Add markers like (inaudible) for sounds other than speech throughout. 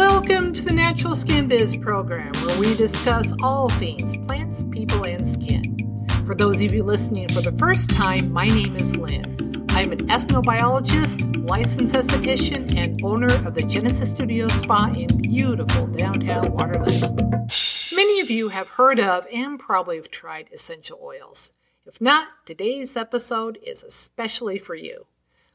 Welcome to the Natural Skin Biz program, where we discuss all things plants, people, and skin. For those of you listening for the first time, my name is Lynn. I'm an ethnobiologist, licensed esthetician, and owner of the Genesis Studio Spa in beautiful downtown Waterloo. Many of you have heard of and probably have tried essential oils. If not, today's episode is especially for you.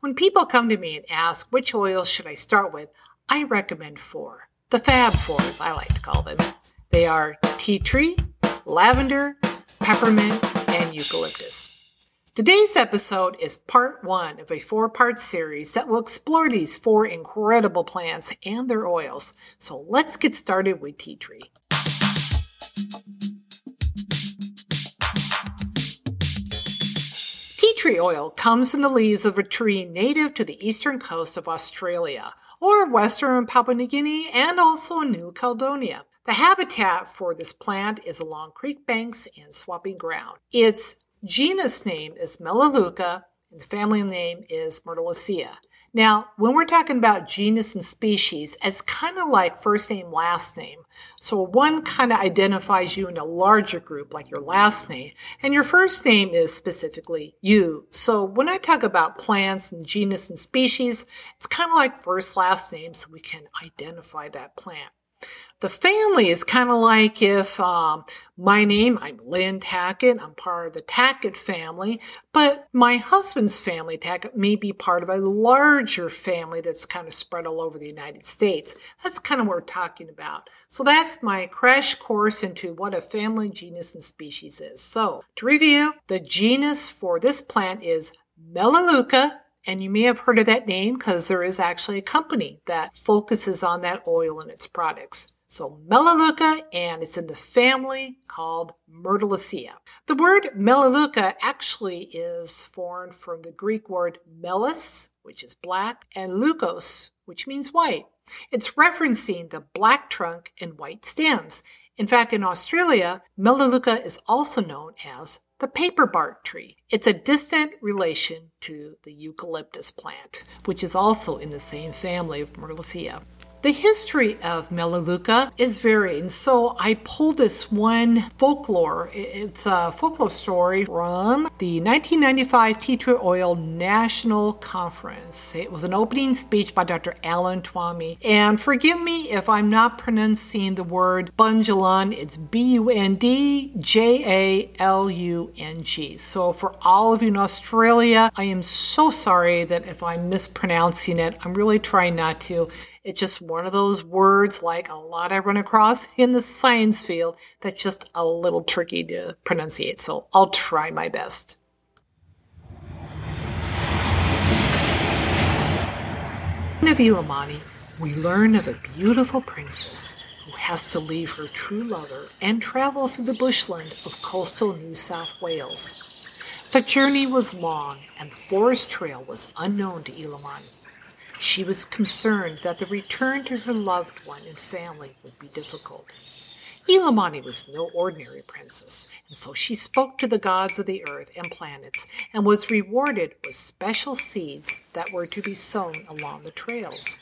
When people come to me and ask which oils should I start with, I recommend four. The Fab Four, as I like to call them. They are tea tree, lavender, peppermint, and eucalyptus. Today's episode is part one of a four part series that will explore these four incredible plants and their oils. So let's get started with tea tree. Tree oil comes from the leaves of a tree native to the eastern coast of Australia, or western Papua New Guinea, and also New Caledonia. The habitat for this plant is along creek banks and swampy ground. Its genus name is Melaleuca, and the family name is Myrtillacea. Now, when we're talking about genus and species, it's kind of like first name, last name. So one kind of identifies you in a larger group, like your last name, and your first name is specifically you. So when I talk about plants and genus and species, it's kind of like first last name, so we can identify that plant. The family is kind of like if um, my name, I'm Lynn Tackett, I'm part of the Tackett family, but my husband's family, Tackett, may be part of a larger family that's kind of spread all over the United States. That's kind of what we're talking about. So that's my crash course into what a family, genus, and species is. So to review, the genus for this plant is Melaleuca, and you may have heard of that name because there is actually a company that focuses on that oil and its products. So Melaleuca, and it's in the family called Myrtillacea. The word Melaleuca actually is formed from the Greek word melis, which is black, and leukos, which means white. It's referencing the black trunk and white stems. In fact, in Australia, Melaleuca is also known as the paper bark tree. It's a distant relation to the eucalyptus plant, which is also in the same family of Myrtillacea. The history of Melaleuca is varied, so I pulled this one folklore. It's a folklore story from the 1995 Tea Tree Oil National Conference. It was an opening speech by Dr. Alan Twomey. And forgive me if I'm not pronouncing the word bundjalung. It's B U N D J A L U N G. So for all of you in Australia, I am so sorry that if I'm mispronouncing it, I'm really trying not to. It's just one of those words, like a lot I run across in the science field, that's just a little tricky to pronunciate. So I'll try my best. Of Illimani, we learn of a beautiful princess who has to leave her true lover and travel through the bushland of coastal New South Wales. The journey was long and the forest trail was unknown to Illimani. She was concerned that the return to her loved one and family would be difficult. Ilamani was no ordinary princess, and so she spoke to the gods of the earth and planets and was rewarded with special seeds that were to be sown along the trails.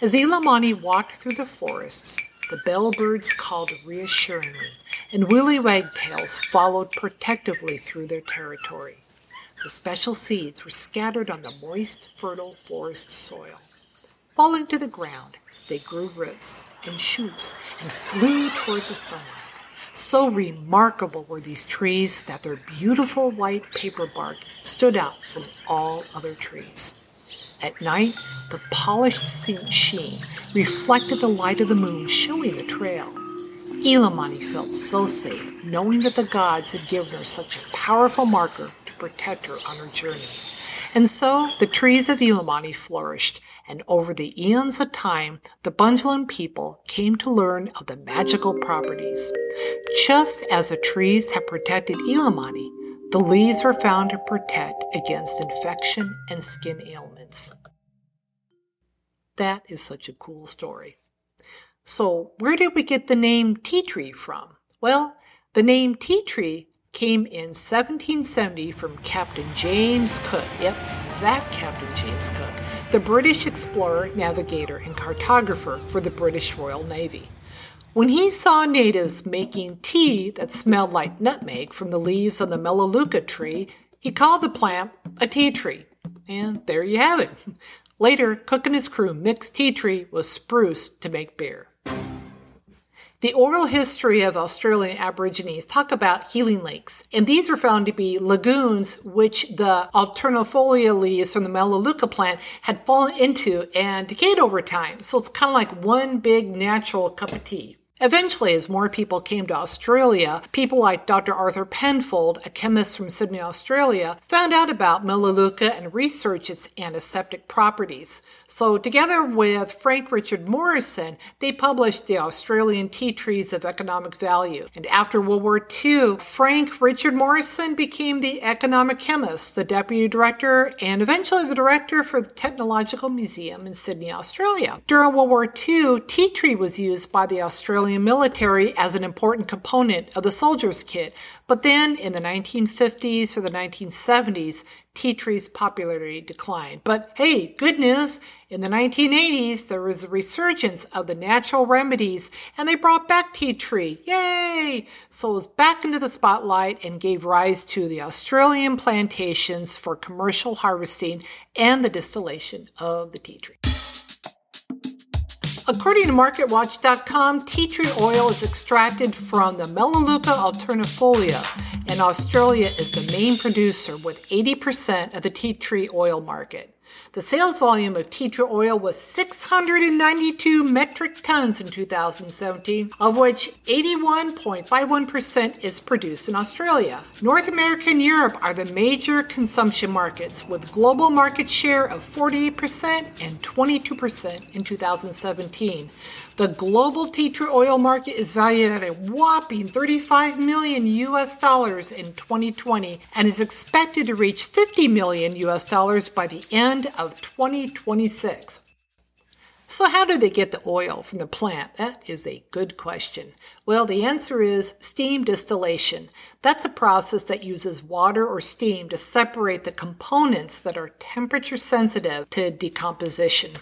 As Ilamani walked through the forests, the bellbirds called reassuringly, and willy wagtails followed protectively through their territory. The special seeds were scattered on the moist, fertile forest soil. Falling to the ground, they grew roots and shoots and flew towards the sunlight. So remarkable were these trees that their beautiful white paper bark stood out from all other trees. At night, the polished sheen reflected the light of the moon showing the trail. Illimani felt so safe knowing that the gods had given her such a powerful marker protect her on her journey. And so the trees of Illimani flourished, and over the eons of time, the Bundjalung people came to learn of the magical properties. Just as the trees have protected Illimani, the leaves were found to protect against infection and skin ailments. That is such a cool story. So, where did we get the name tea tree from? Well, the name tea tree came in 1770 from Captain James Cook. Yep, that Captain James Cook. the British explorer, navigator, and cartographer for the British Royal Navy. When he saw natives making tea that smelled like nutmeg from the leaves on the melaleuca tree, he called the plant a tea tree. And there you have it. (laughs) Later, Cook and his crew mixed tea tree with spruce to make beer. The oral history of Australian Aborigines talk about healing lakes, and these were found to be lagoons which the alternifolia leaves from the Melaleuca plant had fallen into and decayed over time. So it's kind of like one big natural cup of tea. Eventually, as more people came to Australia, people like Dr. Arthur Penfold, a chemist from Sydney, Australia, found out about Melaleuca and researched its antiseptic properties. So, together with Frank Richard Morrison, they published the Australian Tea Trees of Economic Value. And after World War II, Frank Richard Morrison became the economic chemist, the deputy director, and eventually the director for the Technological Museum in Sydney, Australia. During World War II, tea tree was used by the Australian Military as an important component of the soldier's kit. But then in the 1950s or the 1970s, tea tree's popularity declined. But hey, good news! In the 1980s, there was a resurgence of the natural remedies and they brought back tea tree. Yay! So it was back into the spotlight and gave rise to the Australian plantations for commercial harvesting and the distillation of the tea tree. According to MarketWatch.com, tea tree oil is extracted from the Melaleuca alternifolia, and Australia is the main producer with 80% of the tea tree oil market. The sales volume of tea tree oil was 692 metric tons in 2017, of which 81.51% is produced in Australia. North America and Europe are the major consumption markets, with global market share of 48% and 22% in 2017. The global tea tree oil market is valued at a whopping 35 million US dollars in 2020 and is expected to reach 50 million US dollars by the end of 2026. So, how do they get the oil from the plant? That is a good question. Well, the answer is steam distillation. That's a process that uses water or steam to separate the components that are temperature sensitive to decomposition.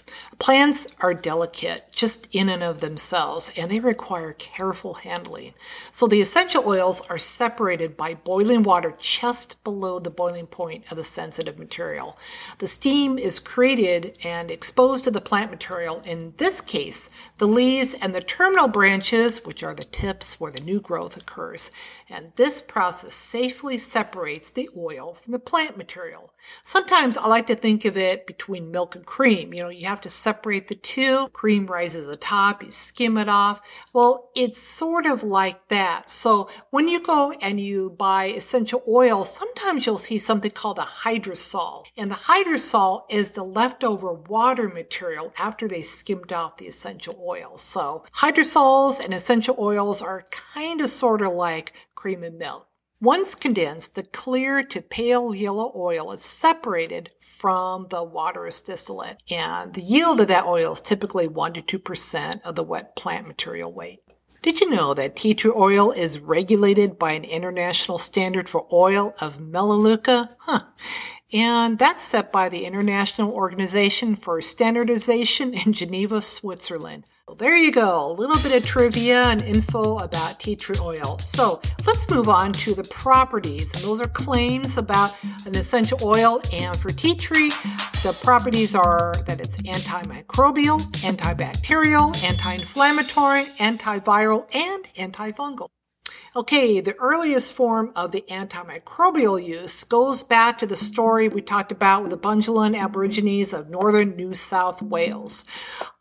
Plants are delicate just in and of themselves, and they require careful handling. So the essential oils are separated by boiling water just below the boiling point of the sensitive material. The steam is created and exposed to the plant material, in this case, the leaves and the terminal branches, which are the tips where the new growth occurs. And this process safely separates the oil from the plant material. Sometimes I like to think of it between milk and cream. You know, you have to separate the two. Cream rises to the top, you skim it off. Well, it's sort of like that. So when you go and you buy essential oil, sometimes you'll see something called a hydrosol. And the hydrosol is the leftover water material after they skimmed off the essential oil. So hydrosols and essential oils are kind of sort of like cream and milk. Once condensed, the clear to pale yellow oil is separated from the waterous distillate, and the yield of that oil is typically 1 to 2% of the wet plant material weight. Did you know that tea tree oil is regulated by an international standard for oil of Melaleuca? Huh. And that's set by the International Organization for Standardization in Geneva, Switzerland. Well, there you go, a little bit of trivia and info about tea tree oil. So let's move on to the properties, and those are claims about an essential oil. And for tea tree, the properties are that it's antimicrobial, antibacterial, anti inflammatory, antiviral, and antifungal. Okay, the earliest form of the antimicrobial use goes back to the story we talked about with the Bundjalung Aborigines of northern New South Wales.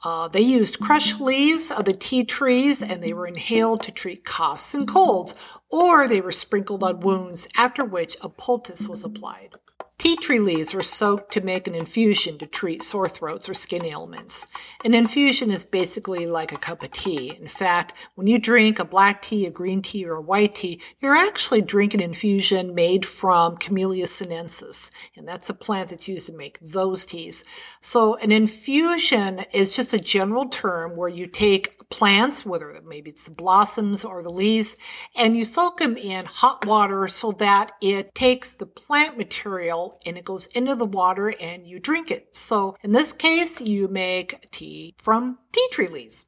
Uh, they used crushed leaves of the tea trees and they were inhaled to treat coughs and colds, or they were sprinkled on wounds, after which a poultice was applied. Tea tree leaves are soaked to make an infusion to treat sore throats or skin ailments. An infusion is basically like a cup of tea. In fact, when you drink a black tea, a green tea, or a white tea, you're actually drinking an infusion made from Camellia sinensis, and that's a plant that's used to make those teas. So an infusion is just a general term where you take plants, whether maybe it's the blossoms or the leaves, and you soak them in hot water so that it takes the plant material and it goes into the water and you drink it. So in this case, you make tea from tea tree leaves.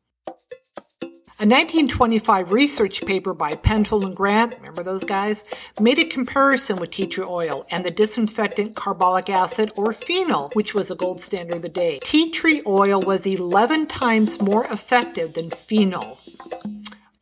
A 1925 research paper by Penfold and Grant, remember those guys, made a comparison with tea tree oil and the disinfectant carbolic acid or phenol, which was a gold standard of the day. Tea tree oil was 11 times more effective than phenol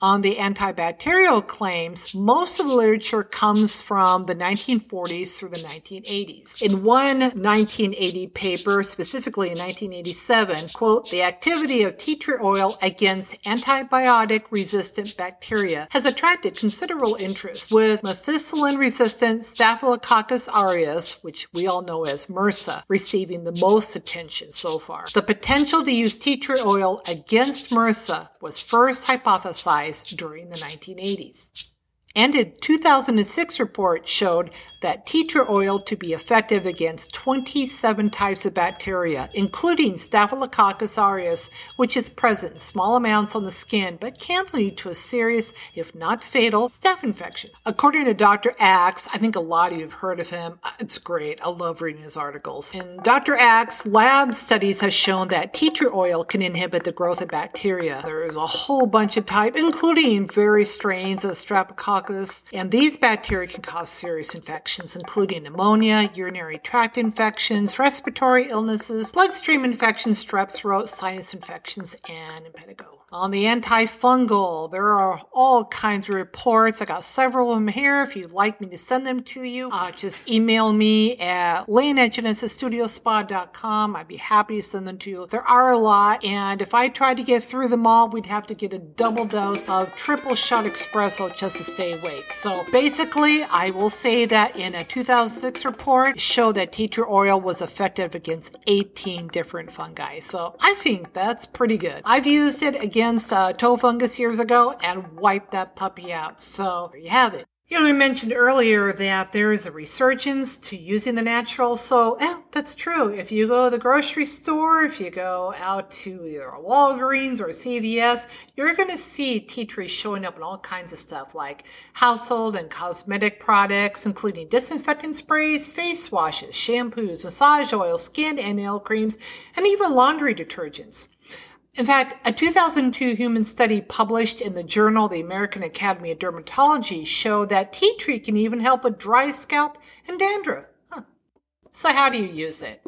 on the antibacterial claims, most of the literature comes from the 1940s through the 1980s. In one 1980 paper, specifically in 1987, quote, the activity of tea tree oil against antibiotic resistant bacteria has attracted considerable interest with methicillin resistant Staphylococcus aureus, which we all know as MRSA, receiving the most attention so far. The potential to use tea tree oil against MRSA was first hypothesized during the 1980s. And a 2006 report showed that tea tree oil to be effective against 27 types of bacteria, including Staphylococcus aureus, which is present in small amounts on the skin but can lead to a serious, if not fatal, staph infection. According to Dr. Axe, I think a lot of you have heard of him. It's great. I love reading his articles. In Dr. Axe, lab studies have shown that tea tree oil can inhibit the growth of bacteria. There is a whole bunch of type, including various strains of Streptococcus, and these bacteria can cause serious infections infections, including pneumonia, urinary tract infections, respiratory illnesses, bloodstream infections, strep throat, sinus infections, and impetigo. On the antifungal, there are all kinds of reports. I got several of them here. If you'd like me to send them to you, uh, just email me at lane at genesisstudiospa.com. I'd be happy to send them to you. There are a lot, and if I tried to get through them all, we'd have to get a double dose of triple shot espresso just to stay awake. So basically, I will say that in a 2006 report, showed that tea tree oil was effective against 18 different fungi. So I think that's pretty good. I've used it against uh, toe fungus years ago and wiped that puppy out. So there you have it. You know, I mentioned earlier that there is a resurgence to using the natural. So, eh, that's true. If you go to the grocery store, if you go out to either a Walgreens or a CVS, you're going to see tea tree showing up in all kinds of stuff like household and cosmetic products, including disinfectant sprays, face washes, shampoos, massage oil, skin and nail creams, and even laundry detergents. In fact, a 2002 human study published in the journal The American Academy of Dermatology showed that tea tree can even help with dry scalp and dandruff. Huh. So how do you use it?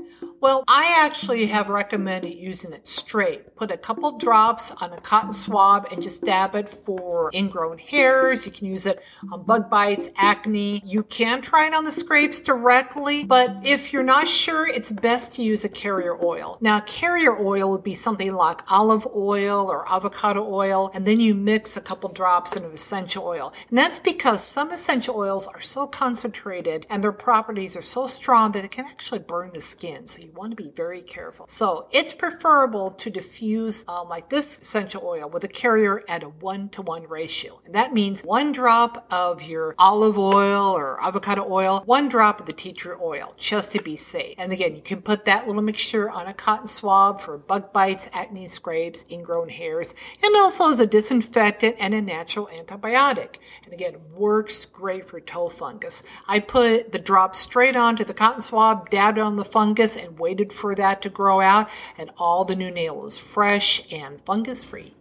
Well, I actually have recommended using it straight. Put a couple drops on a cotton swab and just dab it for ingrown hairs. You can use it on bug bites, acne. You can try it on the scrapes directly, but if you're not sure, it's best to use a carrier oil. Now, carrier oil would be something like olive oil or avocado oil, and then you mix a couple drops of essential oil. And that's because some essential oils are so concentrated and their properties are so strong that it can actually burn the skin. So you want to be very careful. So it's preferable to diffuse um, like this essential oil with a carrier at a one to one ratio. And that means one drop of your olive oil or avocado oil, one drop of the tea tree oil, just to be safe. And again, you can put that little mixture on a cotton swab for bug bites, acne scrapes, ingrown hairs, and also as a disinfectant and a natural antibiotic. And again, works great for toe fungus. I put the drop straight onto the cotton swab, dabbed on the fungus, and waited for that to grow out, and all the new nail was fresh and fungus free.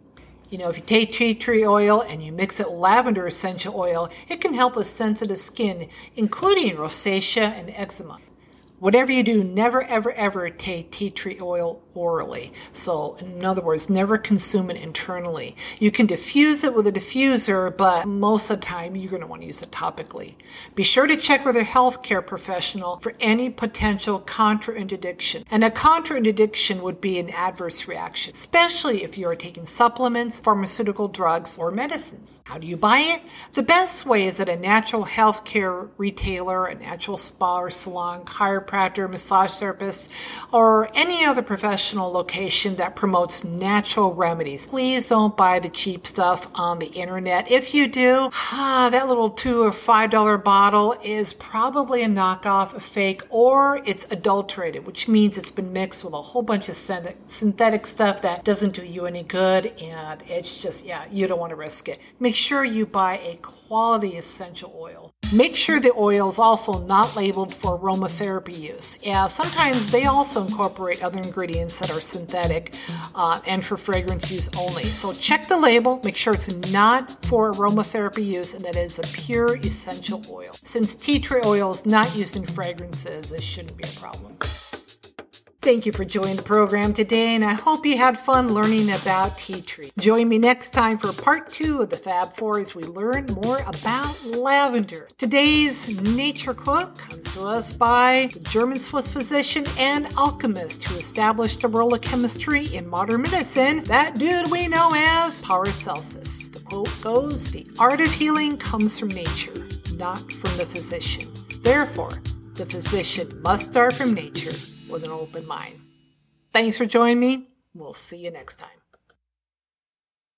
You know, if you take tea tree oil and you mix it with lavender essential oil, it can help with sensitive skin, including rosacea and eczema. Whatever you do, never, ever, ever take tea tree oil orally. So, in other words, never consume it internally. You can diffuse it with a diffuser, but most of the time you're going to want to use it topically. Be sure to check with a healthcare professional for any potential contraindication. And a contraindication would be an adverse reaction, especially if you are taking supplements, pharmaceutical drugs, or medicines. How do you buy it? The best way is at a natural healthcare retailer, a natural spa or salon, chiropractor, massage therapist, or any other professional professional location that promotes natural remedies. Please don't buy the cheap stuff on the internet. If you do, ah, that little two or five dollar bottle is probably a knockoff, a fake, or it's adulterated, which means it's been mixed with a whole bunch of synthetic stuff that doesn't do you any good. And it's just, yeah, you don't want to risk it. Make sure you buy a quality essential oil. Make sure the oil is also not labeled for aromatherapy use, as sometimes they also incorporate other ingredients that are synthetic uh, and for fragrance use only. So check the label, make sure it's not for aromatherapy use and that it is a pure essential oil. Since tea tree oil is not used in fragrances, this shouldn't be a problem. Thank you for joining the program today, and I hope you had fun learning about tea tree. Join me next time for part two of the Fab Four as we learn more about lavender. Today's nature quote comes to us by the German Swiss physician and alchemist who established the role of chemistry in modern medicine, that dude we know as Paracelsus. The quote goes The art of healing comes from nature, not from the physician. Therefore, the physician must start from nature with an open mind. Thanks for joining me. We'll see you next time.